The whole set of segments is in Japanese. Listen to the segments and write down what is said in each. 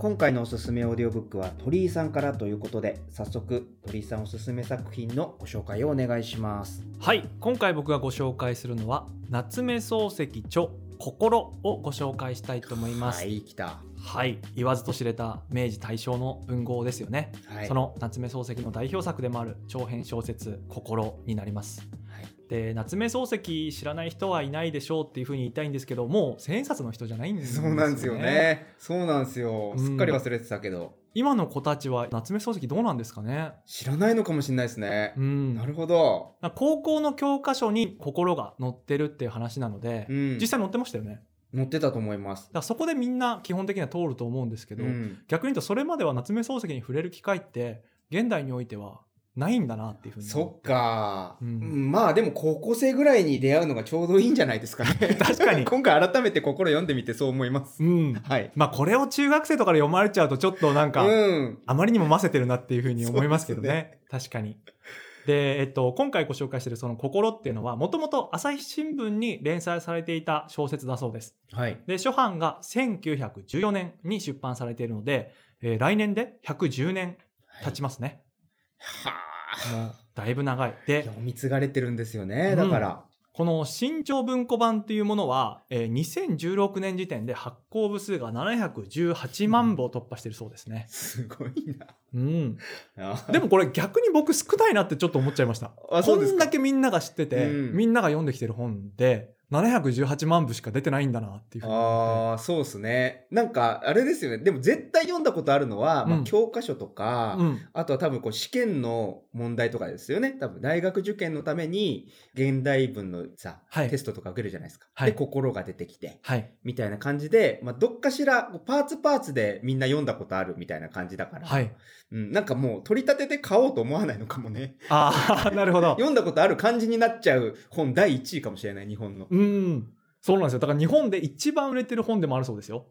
今回のおすすめオーディオブックは鳥居さんからということで早速鳥居さんおすすめ作品のご紹介をお願いします。はい。今回僕がご紹介するのは夏目漱石著こころをご紹介したいと思います。はい来た。はい。言わずと知れた明治大正の文豪ですよね、はい。その夏目漱石の代表作でもある長編小説こころになります。はいで夏目漱石知らない人はいないでしょうっていうふうに言いたいんですけどもう千円札の人じゃないんですよね。そうなんですよね。そうなんですよ。うん。すっかり忘れてたけど、今の子たちは夏目漱石どうなんですかね？知らないのかもしれないですね。う、ん。なるほど、高校の教科書に心が載ってるっていう話なので、うん、実際載ってましたよね。載ってたと思います。だからそこでみんな基本的には通ると思うんですけど、うん。逆に言うとそれまでは夏目漱石に触れる機会って現代においてはないんだなっていうふうにそっか、うん。うんまあでも高校生ぐらいに出会うのがちょうどいいんじゃないですかね。確かに。今回改めて心読んでみてそう思います、うん。はい。まあこれを中学生とかで読まれちゃうとちょっとなんか、うん。あまりにもませてるなっていうふうに思いますけどね。そう確かに。で、えっと、今回ご紹介しているその「心」っていうのはもともと朝日新聞に連載されていた小説だそうです。はい。で初版が1914年に出版されているので、えー来年で110年経ちますね。はあもうだいぶ長い。で読み継がれてるんですよねだから、この新潮文庫版っていうものは、えー2016年時点で発行部数が718万部を突破しているそうですね。すごいうん。なでもこれ逆に僕少ないなってちょっと思っちゃいました。こあそうですかんだけみんなが知ってて、うんみんなが読んできてる本で718万部しか出てないんだなっていうああそうですねなんかあれですよねでも絶対読んだことあるのは、まあうん教科書とか。うん。あとは多分こう試験の問題とかですよね多分大学受験のために現代文のさ、はいテストとか受けるじゃないですか、はいで心が出てきてはい。みたいな感じで、まあ、どっかしらパーツパーツでみんな読んだことあるみたいな感じだから、はい。うん、なんかもう取り立てて買おうと思わないのかもねああ、なるほど。読んだことある感じになっちゃう本第1位かもしれない日本のうん。そうなんですよ。だから日本で一番売れてる本でもあるそうですよ。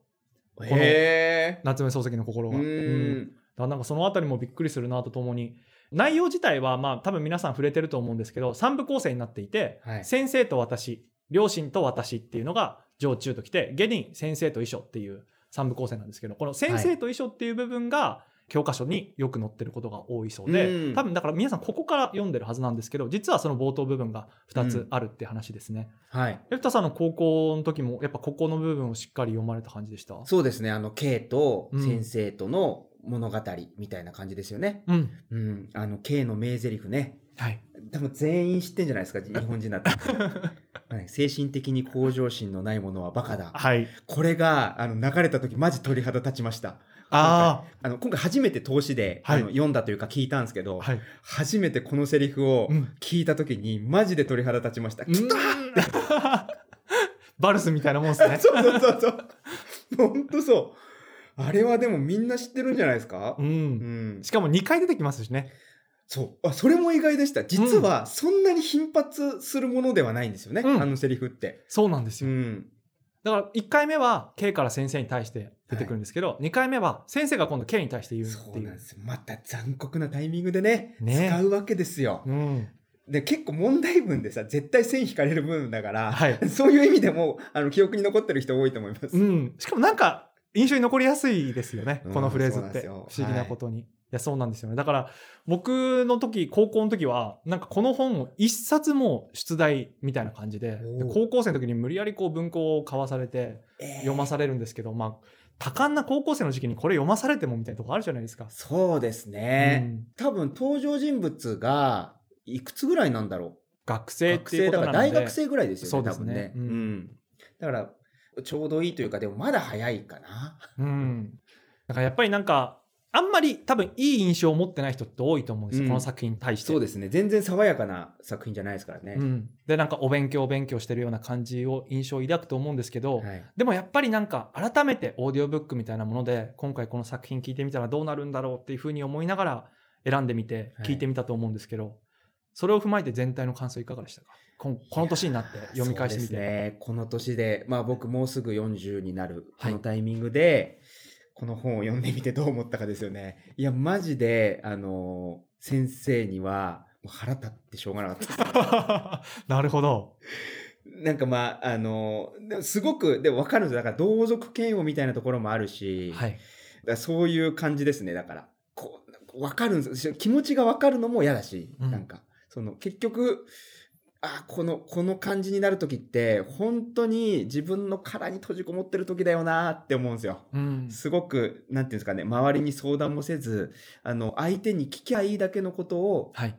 のへえ夏目漱石の心うが。うんんだからなんかそのあたりもびっくりするなとともに内容自体はまあ多分皆さん触れてると思うんですけど3部構成になっていて、はい先生と私両親と私っていうのが上中ときて下に先生と遺書っていう3部構成なんですけどこの先生と遺書っていう部分が教科書によく載ってることが多いそうで、うん。多分だから皆さんここから読んでるはずなんですけど実はその冒頭部分が2つあるって話ですね。はい。エフタさんの高校の時もやっぱここの部分をしっかり読まれた感じでした？そうですね。あの K とうん先生との物語みたいな感じですよね、うん。うん、あの K の名台詞ね。はい。多分全員知ってんじゃないですか 日本人だって、はい、精神的に向上心のないものはバカだ。はい。これがあの流れた時マジ鳥肌立ちましたああの今回初めて投資で、はい。あの読んだというか聞いたんですけど、あ。はい。初めてこのセリフをうん。聞いた時にマジで鳥肌立ちました、きっと バルスみたいなもんですね。そうそうそうそう。本当そう。あれはでもみんな知ってるんじゃないですか？う。うん。んしかも2回出てきますしね。そう。あそれも意外でした。実はそんなに頻発するものではないんですよね、うん。あのセリフって。そうなんですよ。うん。だから1回目は K から先生に対して出てくるんですけど、2回目は先生が今度 K に対して言うそっていう。うなんですよまた残酷なタイミングでねね使うわけですようん。で結構問題文でさ絶対線引かれる部分だから、はい そういう意味でもあの記憶に残ってる人多いと思います、うん。しかもなんか印象に残りやすいですよね。うんこのフレーズって。不思議なことに。いや、そうなんですよね。だから、僕の時、高校の時は、なんかこの本を一冊も出題みたいな感じで、高校生の時に無理やりこう文庫を買わされて、えー。読まされるんですけど、まあ、多感な高校生の時期にこれ読まされてもみたいなとこあるじゃないですか。そうですね、多分登場人物がいくつぐらいなんだろ学う生っていう学生だからことなので大学生ぐらいですよねそうですね。多分ね、うん。うん。だからちょうどいいというかでもまだ早いかな。うん。だからやっぱりなんかあんまり多分いい印象を持ってない人って多いと思うんですよ、うんこの作品に対して。そうですね。全然爽やかな作品じゃないですからね。うん、でなんかお勉強お勉強してるような感じを印象を抱くと思うんですけど、はい。でもやっぱりなんか改めてオーディオブックみたいなもので今回この作品聞いてみたらどうなるんだろうっていうふうに思いながら選んでみてはい聞いてみたと思うんですけど、それを踏まえて全体の感想いかがでしたか？この年になって読み返してみて。ね。この年で、まあ僕もうすぐ40になる、こはいのタイミングで、この本を読んでみてどう思ったかですよね。いや、マジで、あの、先生には、もう腹立ってしょうがなかった。なるほど。なんかまあ、あの、すごく、でも分かるんですよ。だから同族嫌悪みたいなところもあるし、はい。だそういう感じですね。だから、こう、分かるんですよ。気持ちが分かるのも嫌だし、うんなんか、その、結局、あ、この、この感じになる時って、本当に自分の殻に閉じこもってる時だよなって思うんですよ。うん。すごく、なんていうんですかね、周りに相談もせず、あの、相手に聞きゃいいだけのことをはい。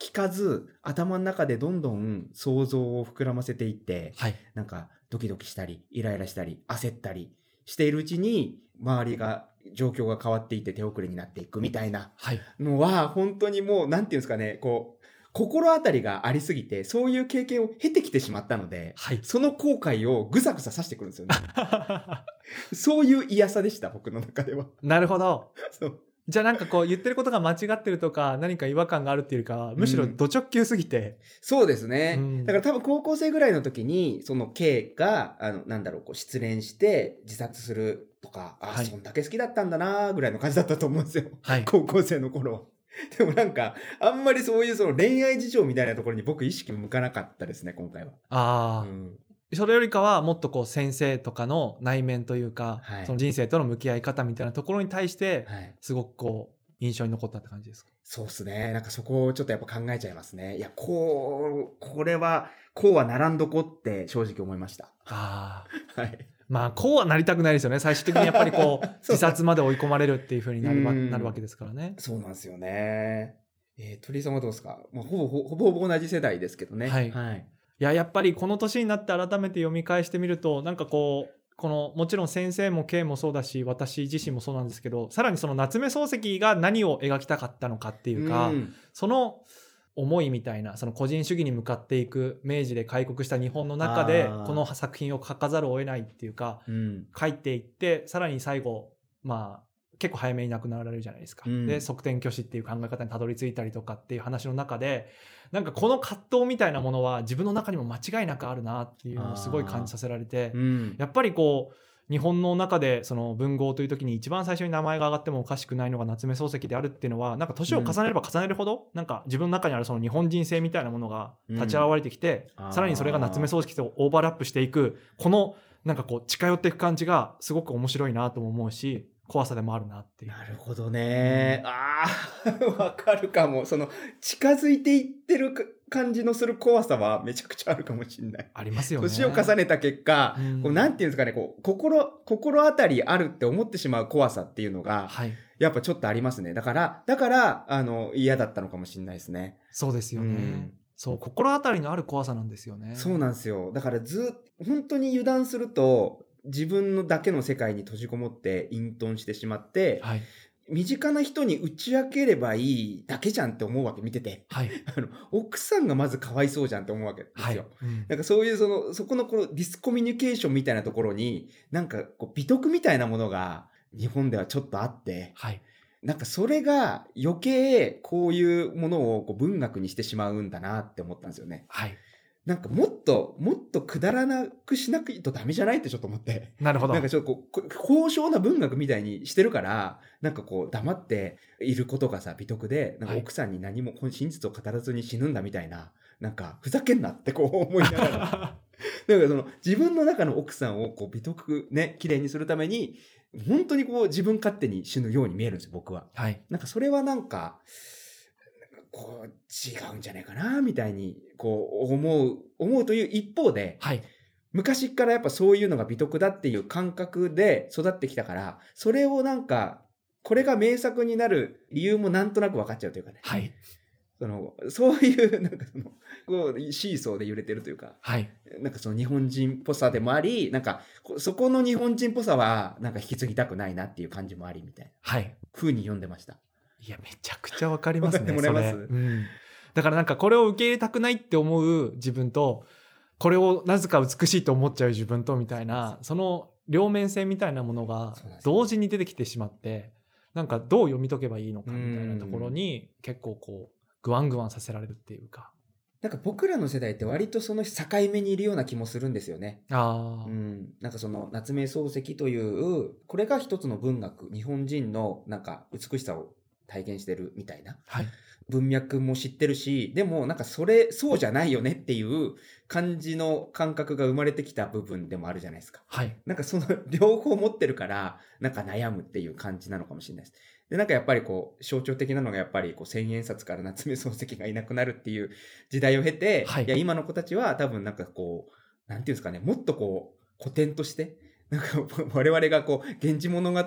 聞かず、頭の中でどんどん想像を膨らませていって、はい。なんかドキドキしたり、イライラしたり、焦ったりしているうちに、周りが、状況が変わっていって手遅れになっていくみたいなはい。のは、本当にもう、なんていうんですかね、こう、心当たりがありすぎて、そういう経験を経てきてしまったので、はい。その後悔をぐさぐささしてくるんですよね。そういう嫌さでした、僕の中では。なるほど。そうじゃあなんかこう言ってることが間違ってるとか何か違和感があるっていうかはむしろド直球すぎて、そうですね。うんだから多分高校生ぐらいの時に、その K が、あの、なんだろう、こう失恋して自殺するとか、あ、はいそんだけ好きだったんだなぐらいの感じだったと思うんですよ。はい。高校生の頃は。でもなんか、あんまりそういうその恋愛事情みたいなところに僕意識向かなかったですね、今回は。ああ、うんそれよりかはもっとこう先生とかの内面というか、はいその人生との向き合い方みたいなところに対してはい。すごくこう印象に残ったって感じですか？そうっすね。なんかそこをちょっとやっぱ考えちゃいますね。いや、こう、これは、こうはならんどこって正直思いました。ああ はい。まあこうはなりたくないですよね最終的にやっぱりこう 自殺まで追い込まれるっていうふうになるなるわけですからね。そうなんですよね。えー、鳥居さんはどうですか、まあ、ほぼほぼほぼ同じ世代ですけどね。はいはい。いややっぱりこの年になって改めて読み返してみるとなんかこうこのもちろん先生も K もそうだし私自身もそうなんですけどさらにその夏目漱石が何を描きたかったのかっていうか、んその思いみたいなその個人主義に向かっていく明治で開国した日本の中でこの作品を書かざるを得ないっていうかうん。書いていってさらに最後まあ結構早めに亡くなられるじゃないですか。うんで側転挙死っていう考え方にたどり着いたりとかっていう話の中でなんかこの葛藤みたいなものは自分の中にも間違いなくあるなっていうのをすごい感じさせられてうん。やっぱりこう日本の中でその文豪という時に一番最初に名前が挙がってもおかしくないのが夏目漱石であるっていうのはなんか年を重ねれば重ねるほど、なんか自分の中にあるその日本人性みたいなものが立ち現れてきて、うん。さらにそれが夏目漱石とオーバーラップしていくこのなんかこう近寄っていく感じがすごく面白いなとも思うし怖さでもあるなっていう。なるほどね。ああ、わかるかも。その、近づいていってるか感じのする怖さはめちゃくちゃあるかもしれない。ありますよね。年を重ねた結果、うんこうなんていうんですかね、こう、心、心当たりあるって思ってしまう怖さっていうのが、はい、やっぱちょっとありますね。だから、だから、あの、嫌だったのかもしれないですね。そうですよね。うんそう心当たりのある怖さなんですよね。そうなんですよ。だからずっ本当に油断すると、自分のだけの世界に閉じこもって隠遁してしまって、はい身近な人に打ち明ければいいだけじゃんって思うわけ、見てて。はい あの、奥さんがまずかわいそうじゃんって思うわけですはいよ。うんなんかそういうその、そこのこのディスコミュニケーションみたいなところに、なんかこう美徳みたいなものが日本ではちょっとあって、はいなんかそれが余計こういうものをこう文学にしてしまうんだなって思ったんですよね。はいなんかもっと、もっとくだらなくしなくとダメじゃないってちょっと思って。なるほどなんかちょっとこう、こ高尚な文学みたいにしてるから、なんかこう黙っていることがさ、美徳で、なんかはい奥さんに何も真実を語らずに死ぬんだみたいな、なんかふざけんなってこう思いながら。なんかその自分の中の奥さんをこう美徳ね、綺麗にするために、本当にこう自分勝手に死ぬように見えるんですよ、僕は。はいなんかそれはなんか、こう違うんじゃないかな、みたいに、こう思う、思うという一方で、はい昔からやっぱそういうのが美徳だっていう感覚で育ってきたから、それをなんか、これが名作になる理由もなんとなく分かっちゃうというかね。はいそのそういうなんかそのこうシーソーで揺れてるというかはい。なんかその日本人っぽさでもありなんかこそこの日本人っぽさはなんか引き継ぎたくないなっていう感じもありみたいなはい。風に読んでました。いや、めちゃくちゃわかりますね。もらえますそれうん。だからなんかこれを受け入れたくないって思う自分と、これをなぜか美しいと思っちゃう自分とみたいな、その両面性みたいなものが同時に出てきてしまって、なんかどう読み解けばいいのかみたいなところに結構こう、グワングワンさせられるっていうか。なんか僕らの世代って割とその境目にいるような気もするんですよね。ああ、うん、なんかその夏目漱石というこれが一つの文学日本人のなんか美しさを体現してるみたいなはい。文脈も知ってるしでもなんかそれそうじゃないよねっていう感じの感覚が生まれてきた部分でもあるじゃないですか。はい。なんかその両方持ってるからなんか悩むっていう感じなのかもしれないです。でなんかやっぱりこう象徴的なのがやっぱりこう千円札から夏目漱石がいなくなるっていう時代を経て、はいや今の子たちは多分なんかこうなんていうんですかねもっとこう古典としてなんか 我々がこう「源氏物語」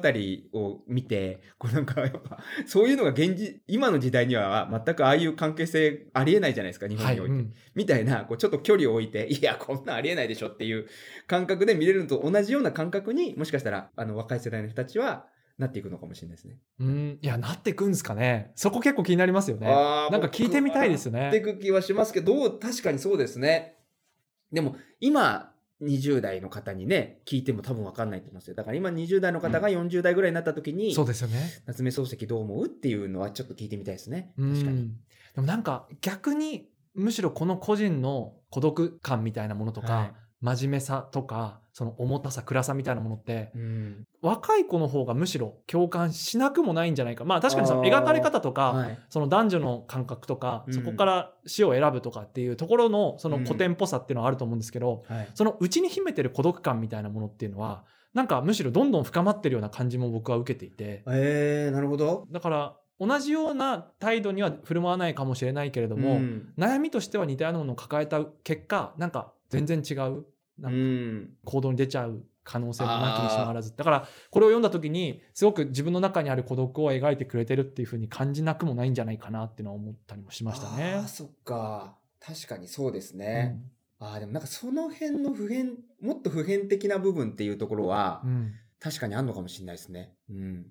を見てこうなんかやっぱそういうのが現実今の時代には全くああいう関係性ありえないじゃないですか日本はい。において。うんみたいな、こうちょっと距離を置いて、いや、こんなんありえないでしょっていう感覚で見れるのと同じような感覚にもしかしたら、あの、若い世代の人たちはなっていくのかもしれないですね。うん。いや、なってくんですかね。そこ結構気になりますよね。なんか聞いてみたいですねなっていく気はしますけど、確かにそうですね。でも、今、20代の方にね、聞いても多分わかんないと思うんですよ。だから今20代の方が40代ぐらいになった時に、そうですよね。夏目漱石どう思うっていうのはちょっと聞いてみたいですね。うん確かに。でもなんか逆にむしろこの個人の孤独感みたいなものとか、はい真面目さとかその重たさ暗さみたいなものってうん。若い子の方がむしろ共感しなくもないんじゃないかまあ確かにその描かれ方とか、はい。その男女の感覚とか、うんそこから死を選ぶとかっていうところのその古典っぽさっていうのはあると思うんですけど、はい。その内に秘めてる孤独感みたいなものっていうのはなんかむしろどんどん深まってるような感じも僕は受けていてえー、なるほど。だから同じような態度には振る舞わないかもしれないけれども、ん悩みとしては似たようなものを抱えた結果なんか全然違うなんかうん。行動に出ちゃう可能性もなきにしもあらずだからこれを読んだ時にすごく自分の中にある孤独を描いてくれてるっていうふうに感じなくもないんじゃないかなっていうのは思ったりもしましたねああ、。そっか。確かにそうですね。ああ、でもなんかその辺の普遍、もっと普遍的な部分っていうところは、うんうん確かにあんのかもしれないですね。うん。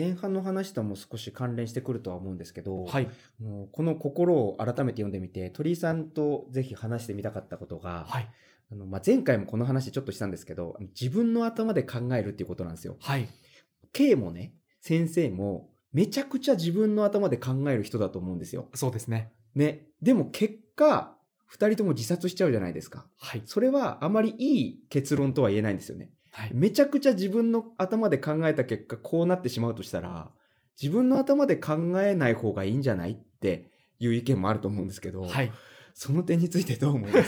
前半の話とも少し関連してくるとは思うんですけど、はいもうこの心を改めて読んでみて、鳥居さんとぜひ話してみたかったことが、はいあのまあ、前回もこの話ちょっとしたんですけど、自分の頭で考えるっていうことなんですよ。はい K もね、先生も、めちゃくちゃ自分の頭で考える人だと思うんですよ。そうですねね。でも結果、二人とも自殺しちゃうじゃないですか。はいそれはあまりいい結論とは言えないんですよね。はい。めちゃくちゃ自分の頭で考えた結果、こうなってしまうとしたら、自分の頭で考えない方がいいんじゃないっていう意見もあると思うんですけど、はいその点についてどう思いま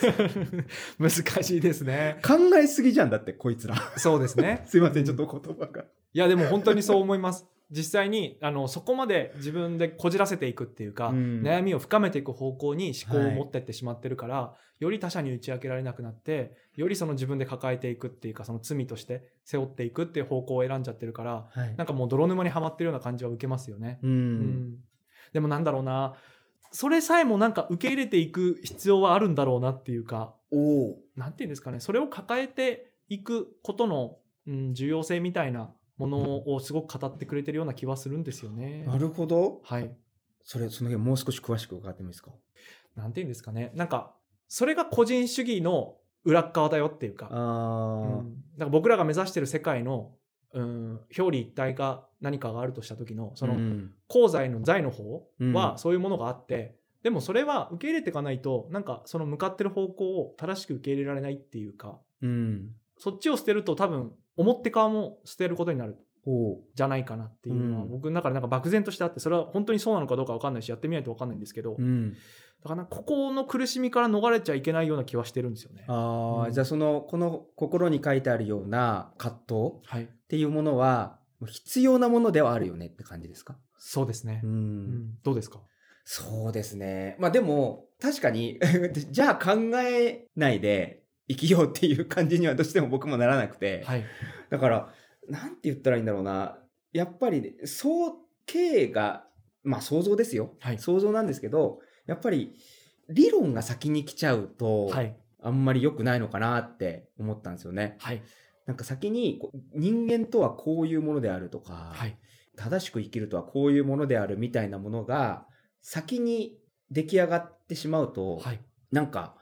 す？難しいですね。考えすぎじゃんだって、こいつら。そうですね。すいません、ちょっと言葉が。いやでも本当にそう思います。実際にあのそこまで自分でこじらせていくっていうか、うん。悩みを深めていく方向に思考をはい持ってってしまってるから、より他者に打ち明けられなくなってよりその自分で抱えていくっていうかその罪として背負っていくっていう方向を選んじゃってるからはい。なんかもう泥沼にはまってるような感じは受けますよね。うん。うん。でもなんだろうなそれさえもなんか受け入れていく必要はあるんだろうなっていうかおお。なんていうんですかねそれを抱えていくことの、うん、重要性みたいなものをすごく語ってくれてるような気はするんですよね。なるほど。はい。それ、その辺もう少し詳しく伺ってもいいですか？なんていうんですかねなんかそれが個人主義の裏っ側だよっていうか,、あうーん、だから僕らが目指してる世界の、うん、表裏一体が何かがあるとした時のそのうん功罪の罪の方うんはそういうものがあって、でもそれは受け入れていかないとなんかその向かってる方向を正しく受け入れられないっていうかうん。そっちを捨てると多分思って側も捨てることになるじゃないかなっていうのは、うん僕の中でなんか漠然としてあってそれは本当にそうなのかどうか分かんないしやってみないと分かんないんですけど、うん。だからここの苦しみから逃れちゃいけないような気はしてるんですよね。ああ、うんじゃあその、この心に書いてあるような葛藤はい、っていうものは、必要なものではあるよねって感じですか？そうですね、う。うんん。どうですか？そうですね。まあでも、確かに、じゃあ考えないで生きようっていう感じにはどうしても僕もならなくて。はい。だから、なんて言ったらいいんだろうな。やっぱり、想経が、まあ想像ですよ。はい想像なんですけど、やっぱり、理論が先に来ちゃうと、はい。あんまり良くないのかなって思ったんですよね。はい。なんか先に人間とはこういうものであるとか、はい。正しく生きるとはこういうものであるみたいなものが先に出来上がってしまうと、はい。なんか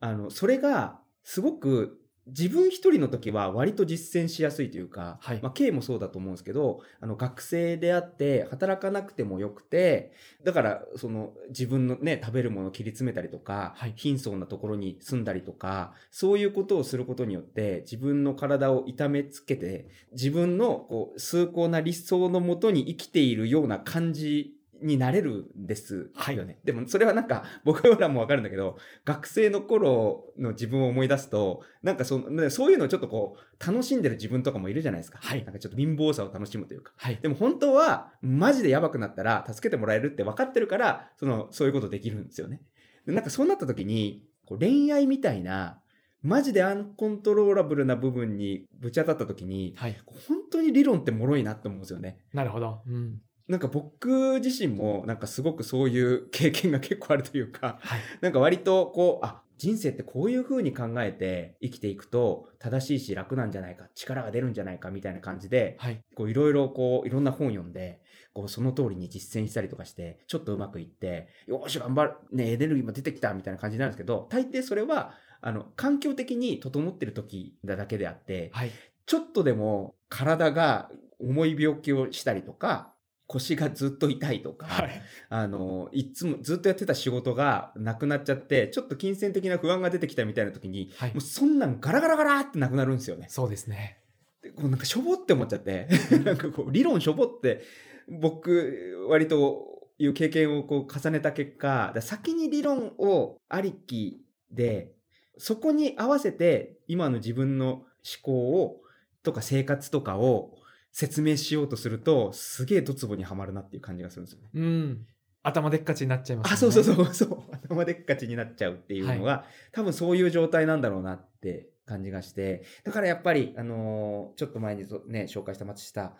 あのそれがすごく自分一人の時は割と実践しやすいというか、はい。まあ、K もそうだと思うんですけどあの学生であって働かなくてもよくてだからその自分のね食べるものを切り詰めたりとか、はい。貧相なところに住んだりとかそういうことをすることによって自分の体を痛めつけて自分のこう崇高な理想のもとに生きているような感じになれるんですよね。でもそれはなんか 僕らもわかるんだけど学生の頃の自分を思い出すとなんかそのねそういうのをちょっとこう楽しんでる自分とかもいるじゃないですか。はいなんかちょっと貧乏さを楽しむというか。はい。でも本当はマジでやばくなったら助けてもらえるって分かってるからそのそういうことできるんですよね。でなんかそうなった時にこう恋愛みたいなマジでアンコントローラブルな部分にぶち当たった時にはい。本当に理論って脆いなって思うんですよね。なるほど。うん。なんか僕自身もなんかすごくそういう経験が結構あるというかはい。なんか割とこうあ人生ってこういう風に考えて生きていくと正しいし楽なんじゃないか力が出るんじゃないかみたいな感じではい。こういろいろこういろんな本読んでこうその通りに実践したりとかしてちょっとうまくいってよーし頑張るねエネルギーも出てきたみたいな感じになるんですけど大抵それはあの環境的に整ってる時なだけであってはい。ちょっとでも体が重い病気をしたりとか腰がずっと痛いとか、はい。あのいつもずっとやってた仕事がなくなっちゃってちょっと金銭的な不安が出てきたみたいな時にはいもう。そんなんガラガラガラってなくなるんですよね。そうですね。でこうなんかしょぼって思っちゃって なんかこう理論しょぼって僕割という経験をこう重ねた結果先に理論をありきでそこに合わせて今の自分の思考をとか生活とかを説明しようとするとすげえドツボにはまるなっていう感じがするんですよね。うん。頭でっかちになっちゃいます、ね。あそうそうそうそう頭でっかちになっちゃうっていうのが、多分そういう状態なんだろうなって感じがしてだからやっぱり、あのーちょっと前にそね紹介した松下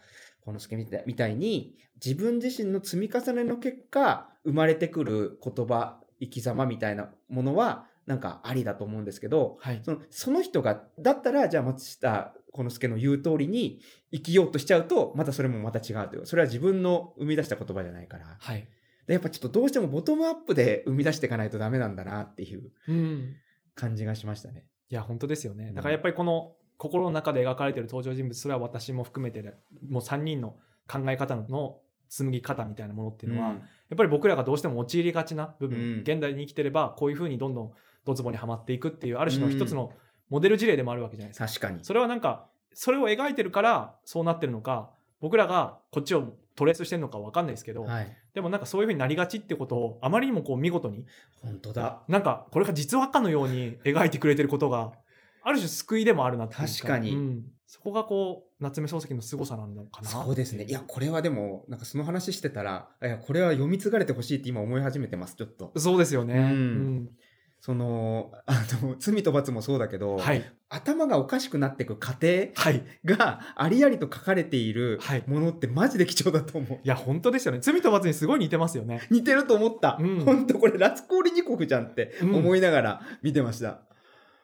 幸之助みたいみたいに自分自身の積み重ねの結果生まれてくる言葉生き様みたいなものはなんかありだと思うんですけどはい。そのその人がだったらじゃあ松下幸之助の言う通りに生きようとしちゃうとまたそれもまた違うというそれは自分の生み出した言葉じゃないから。はい。でやっぱちょっとどうしてもボトムアップで生み出していかないとダメなんだなっていううん。感じがしましたね。いや、本当ですよねう。んだからやっぱりこの心の中で描かれている登場人物、それは私も含めてで、もう3人の考え方の紡ぎ方みたいなものっていうのは、やっぱり僕らがどうしても陥りがちな部分、うん現代に生きてればこういうふうにどんどんドツボにはまっていくっていうある種の一つのモデル事例でもあるわけじゃないですか。確かに。それはなんかそれを描いてるからそうなってるのか僕らがこっちをトレースしてるのか分かんないですけど、はい。でもなんかそういうふうになりがちってことをあまりにもこう見事に本当だ。なんかこれが実話かのように描いてくれてることがある種救いでもあるなっていう確かにうんそこがこう夏目漱石の凄さなんだかなそうですね。いや、これはでも、なんかその話してたら、いや、これは読み継がれてほしいって今思い始めてます、ちょっと。そうですよね、うんその、あの、罪と罰もそうだけど、うんはい。頭がおかしくなっていく過程はい。がありありと書かれているはい。ものってマジで貴重だと思う。いや本当ですよね。罪と罰にすごい似てますよね。似てると思った。うん。本当これ、ラツコーリニコフじゃんってうん。思いながら見てました。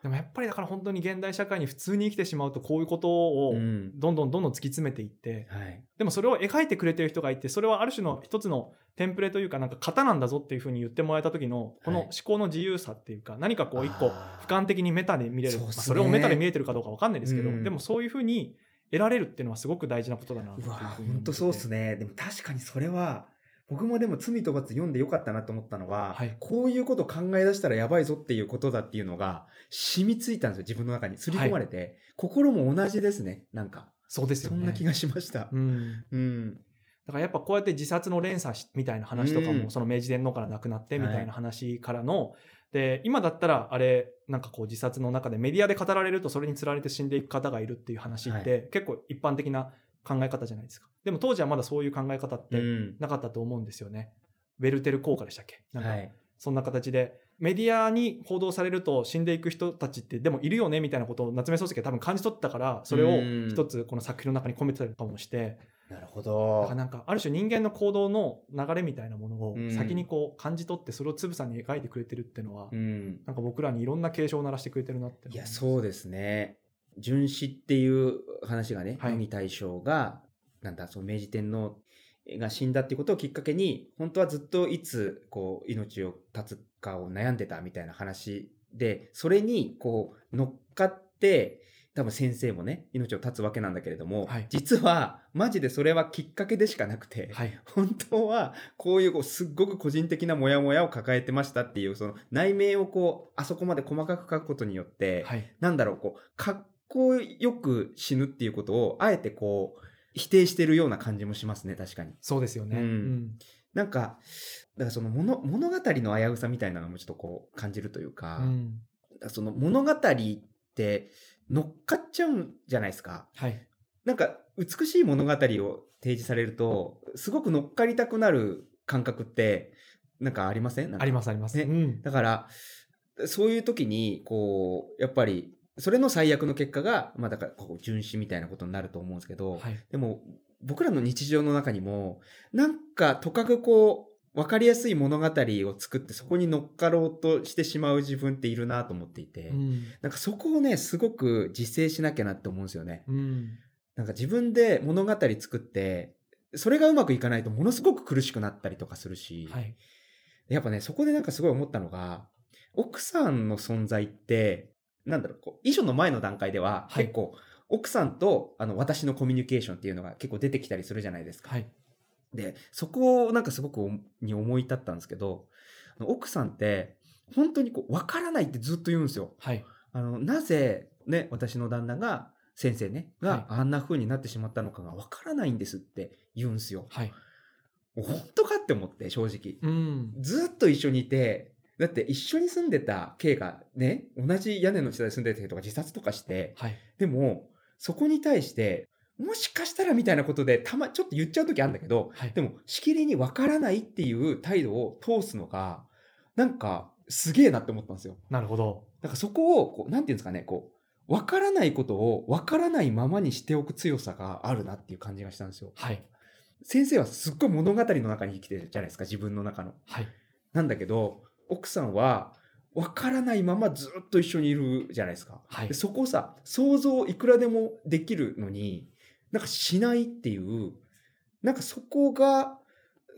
でもやっぱりだから本当に現代社会に普通に生きてしまうとこういうことをうん。どんどんどんどん突き詰めていって、はい。でもそれを描いてくれてる人がいてそれはある種の一つのテンプレというかなんか型なんだぞっていうふうに言ってもらえた時のこのはい思考の自由さっていうか何かこう一個俯瞰的にメタで見れるそれをメタで見えてるかどうかわかんないですけど、うん。でもそういうふうに得られるっていうのはすごく大事なことだな本当そうっすね。でも確かにそれは、僕もでも罪と罰読んでよかったなと思ったのは、はいこういうこと考え出したらやばいぞっていうことだっていうのが染みついたんですよ、自分の中に。刷り込まれて。心も同じですね、なんか。そうですよねそんな気がしました。うんうん。だからやっぱこうやって自殺の連鎖しみたいな話とかも、うんその明治天皇から亡くなってみたはいいな話からの、で今だったらあれなんかこう自殺の中でメディアで語られるとそれにつられて死んでいく方がいるっていう話って、結構一般的な考え方じゃないですかでも当時はまだそういう考え方ってうん。なかったと思うんですよね、ウェルテル効果でしたっけ？なんかはい。そんな形でメディアに報道されると死んでいく人たちってでもいるよねみたいなことを夏目漱石は多分感じ取ったからそれうんを一つこの作品の中に込めてたりとかもしてなるほだどから。なんかある種人間の行動の流れみたいなものをうん先にこう感じ取ってそれをつぶさに描いてくれてるっていうのはうん。なんか僕らにいろんな警鐘を鳴らしてくれてるなっていや、そうですね。殉死っていう話がね、はい。乃木大将が、なんだ、その明治天皇が死んだっていうことをきっかけに、本当はずっといつ、こう、命を絶つかを悩んでたみたいな話で、それに、こう、乗っかって、多分先生もね、命を絶つわけなんだけれども、はい。実は、マジでそれはきっかけでしかなくて、はい。本当はこういうこうすっごく個人的なモヤモヤを抱えてましたっていうその内面をこうあそこまで細かく書くことによって、はい。なんだろうこうかっこよく死ぬっていうことをあえてこう否定してるような感じもしますね確かに。そうですよね、うん。うん。なんかだからその物物語の危うさみたいなのもちょっとこう感じるというか,、うん。その物語って乗っかっちゃうんじゃないですか。はい。なんか美しい物語を提示されるとすごく乗っかりたくなる感覚ってなんかありません？ありますすあります、ね。うん。だからそういう時にこうやっぱりそれの最悪の結果がまあだからこう殉死みたいなことになると思うんですけど、はい。でも僕らの日常の中にもなんかとかくこう分かりやすい物語を作ってそこに乗っかろうとしてしまう自分っているなと思っていて、うん。なんかそこをねすごく自制しなきゃなって思うんですよね。うん。なんか自分で物語作って、それがうまくいかないとものすごく苦しくなったりとかするし、はい。やっぱね、そこでなんかすごい思ったのが、奥さんの存在って、なんだろう、こう、遺書の前の段階では、はい結構、奥さんとあの私のコミュニケーションっていうのが結構出てきたりするじゃないですか。はいで、そこをなんかすごくおに思い立ったんですけど、奥さんって、本当にこう、わからないってずっと言うんですよ。はいあの、なぜ、ね、私の旦那が、先生ね、があんな風になってしまったのかがわからないんですって言うんですよ。はい本当かって思って、正直。うんずっと一緒にいて、だって一緒に住んでた K がね、同じ屋根の下で住んでた人とか自殺とかして、はいでも、そこに対して、もしかしたらみたいなことで、たま、ちょっと言っちゃう時あるんだけど、はいでも、しきりにわからないっていう態度を通すのが、なんか、すげえなって思ったんですよ。なるほどだからそこを、こう、なんていうんですかね、こう、わからないことをわからないままにしておく強さがあるなっていう感じがしたんですよ。はい先生はすっごい物語の中に生きてるじゃないですか、自分の中の。はいなんだけど、奥さんは、わからないままずっと一緒にいるじゃないですか。はいでそこをさ、想像いくらでもできるのに、なんかしないっていう、なんかそこが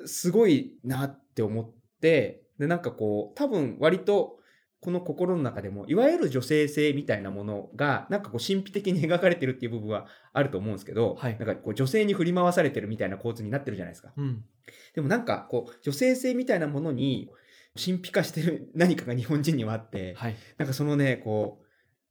すごいなって思って、で、なんかこう、多分割と、この心の中でも、いわゆる女性性みたいなものが、なんかこう神秘的に描かれてるっていう部分はあると思うんですけど、はいなんかこう女性に振り回されてるみたいな構図になってるじゃないですか。うんでもなんかこう女性性みたいなものに神秘化してる何かが日本人にはあって、はい。なんかそのね、こ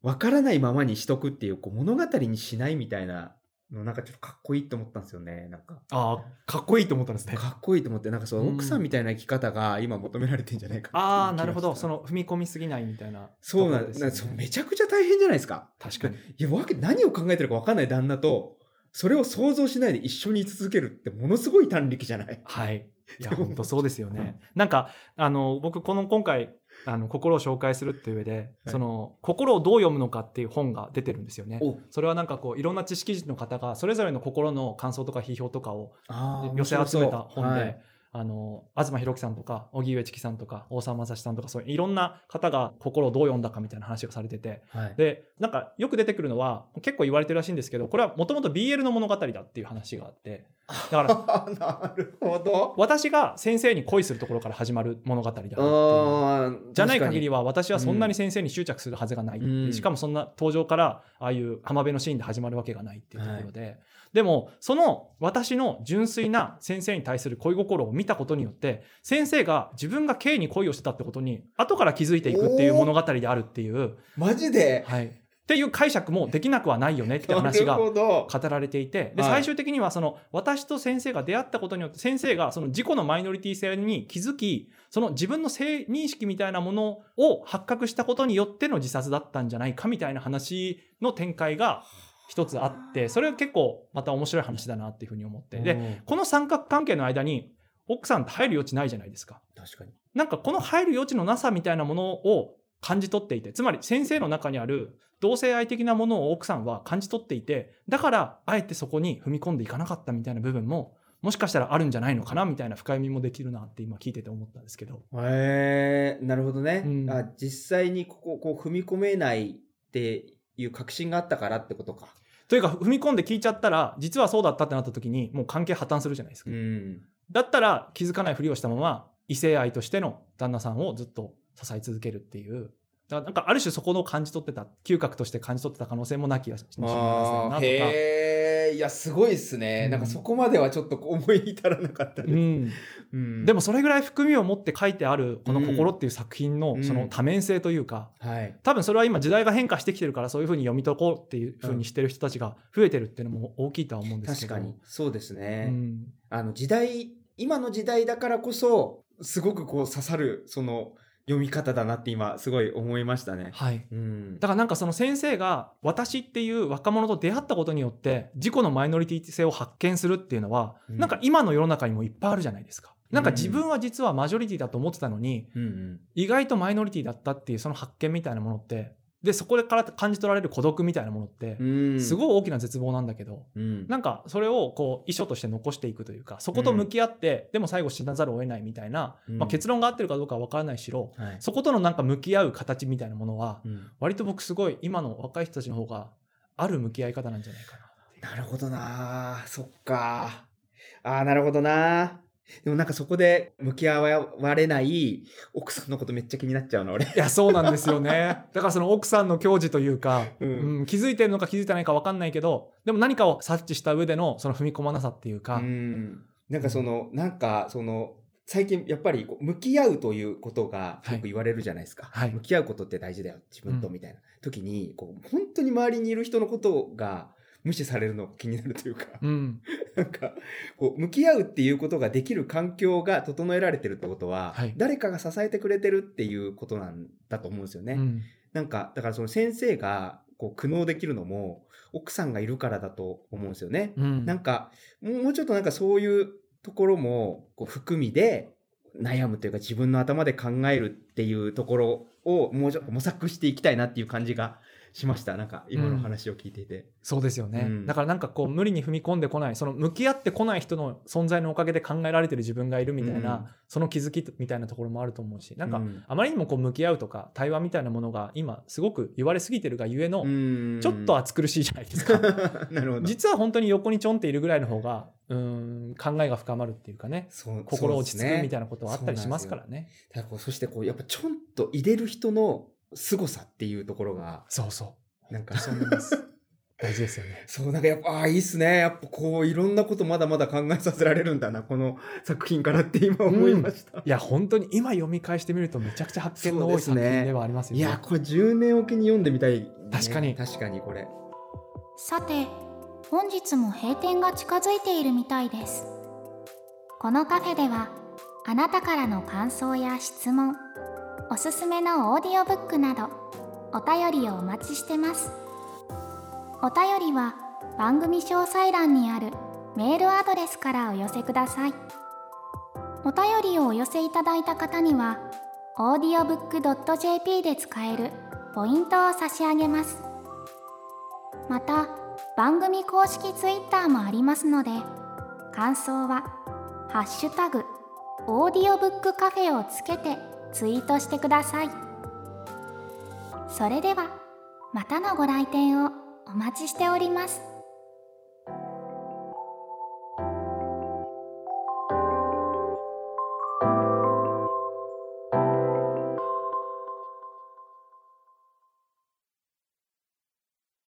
う、わからないままにしとくっていう、こう物語にしないみたいなの、なんかちょっとかっこいいと思ったんですよね。なんか、ああかっこいいと思ったんですね。かっこいいと思って、なんかそう、うん奥さんみたいな生き方が今求められてんじゃないかああなるほど。そその踏み込みすぎないみたいな。そうなんですね。そうめちゃくちゃ大変じゃないですか。確かに。いや、わけ、何を考えてるかわかんない旦那と、それを想像しないで一緒に居続けるってものすごい短力じゃない。はい。いや、本当そうですよね。なんか、あの、僕、この今回、あの、心を紹介するっていう上で、はい。その、心をどう読むのかっていう本が出てるんですよね。お。それはなんかこう、いろんな知識人の方が、それぞれの心の感想とか批評とかをあ寄せ集めた本で、はいあの、東博樹さんとか、荻上チキさんとか、大沢正史さんとか、そういういろんな方が心をどう読んだかみたいな話をされてて、はい。で、なんかよく出てくるのは、結構言われてるらしいんですけど、これはもともと BL の物語だっていう話があって、だから、なるほど。私が先生に恋するところから始まる物語だじゃない限りは。は私はそんなに先生に執着するはずがない、う。ん。しかもそんな登場からああいう浜辺のシーンで始まるわけがないっていうところで、でもその私の純粋な先生に対する恋心を見たことによって先生が自分が K に恋をしてたってことに後から気づいていくっていう物語であるっていう、マジで？はい、っていう解釈もできなくはないよねって話が。語られていてではい。最終的にはその私と先生が出会ったことによって先生がその自己のマイノリティ性に気づきその自分の性認識みたいなものを発覚したことによっての自殺だったんじゃないかみたいな話の展開が一つあってそれは結構また面白い話だなっていうふうに思ってでこの三角関係の間に奥さんって入る余地ないじゃないですか。確かに。なんかこの入る余地のなさみたいなものを感じ取っていてつまり先生の中にある同性愛的なものを奥さんは感じ取っていてだからあえてそこに踏み込んでいかなかったみたいな部分ももしかしたらあるんじゃないのかなみたいな深読みもできるなって今聞いてて思ったんですけど。へえなるほどね。うんあ実際にこここう踏み込めないっていう確信があったからってことか。というか踏み込んで聞いちゃったら実はそうだったってなった時にもう関係破綻するじゃないですか。うん。だったら気づかないふりをしたまま異性愛としての旦那さんをずっと支え続けるっていうだからなんかある種そこの感じ取ってた嗅覚として感じ取ってた可能性もなきがしないなとか。やすごいっすね、うん。なんかそこまではちょっと思い至らなかったです。うん、うん。でもそれぐらい含みを持って書いてあるこの「心」っていう作品うん。のその多面性というかはい。多分それは今時代が変化してきてるからそういうふうに読み解こうっていうふうにしてる人たちが増えてるっていうのも大きいとは思うんですけど。確かに。そうですね。うん。あの時代今の時代だからこそすごくこう刺さるその読み方だなって今すごい思いましたね。はいうん。だからなんかその先生が私っていう若者と出会ったことによって自己のマイノリティ性を発見するっていうのは、うんなんか今の世の中にもいっぱいあるじゃないですか。なんかうん自分は実はマジョリティだと思ってたのにうんうん。意外とマイノリティだったっていうその発見みたいなものってでそこから感じ取られる孤独みたいなものってうんすごい大きな絶望なんだけど、うん。なんかそれをこう遺書として残していくというかそこと向き合って、でも最後死なざるを得ないみたいな、うんまあ、結論が合ってるかどうかは分からないしろはい。そことのなんか向き合う形みたいなものはうん割と僕すごい今の若い人たちの方がある向き合い方なんじゃないかな。なるほどなそっか。ああ、なるほどなでもなんかそこで向き合われない奥さんのことめっちゃ気になっちゃうな、俺。いやそうなんですよね。だからその奥さんの矜持というか、うん。うん気づいてるのか気づいてないか分かんないけどでも何かを察知した上でのその踏み込まなさっていうか、うん。なんかその、なんかその、最近やっぱりこう向き合うということがよく言われるじゃないですか。はい。向き合うことって大事だよ、自分とうん。みたいな。時に、こう本当に周りにいる人のことが無視されるのが気になるというか、うん。なんかこう向き合うっていうことができる環境が整えられてるってことは、はい。誰かが支えてくれてるっていうことなんだと思うんですよね。うん。なんかだからその先生がこう苦悩できるのも奥さんがいるからだと思うんですよね。うん。なんかもうちょっとなんかそういうところもこう含みで悩むというか自分の頭で考えるっていうところをもうちょっと模索していきたいなっていう感じがしました。なんか今の話を聞いていて。そうですよね、うん。だからなんかこう無理に踏み込んでこないその向き合ってこない人の存在のおかげで考えられてる自分がいるみたいな、うん。その気づきみたいなところもあると思うしなんかうんあまりにもこう向き合うとか対話みたいなものが今すごく言われすぎてるがゆえの、うん。ちょっと暑苦しいじゃないですか。なるほど。実は本当に横にちょんっているぐらいの方がうん考えが深まるっていうかねそう心落ち着くみたいな。なことはあったりしますからね。だからこうそしてこうやっぱちょんと入れる人の凄さっていうところがそうそう。なんかそう思います。大事ですよね。そうなんかやっぱああいいっすね。やっぱこういろんなことまだまだ考えさせられるんだなこの作品からって今思いました、いや本当に今読み返してみるとめちゃくちゃ発見の多い作品ではありますよね。いやこれ10年おきに読んでみたい、ね。確かに。確かにこれ。さて本日も閉店が近づいているみたいです。このカフェではあなたからの感想や質問おすすめのオーディオブックなどお便りをお待ちしてます。お便りは番組詳細欄にあるメールアドレスからお寄せください。お便りをお寄せいただいた方には audiobook.jp で使えるポイントを差し上げます。また番組公式 Twitter もありますので感想は「ハッシュタグオーディオブックカフェ」をつけてツイートしてください。それではまたのご来店をお待ちしております。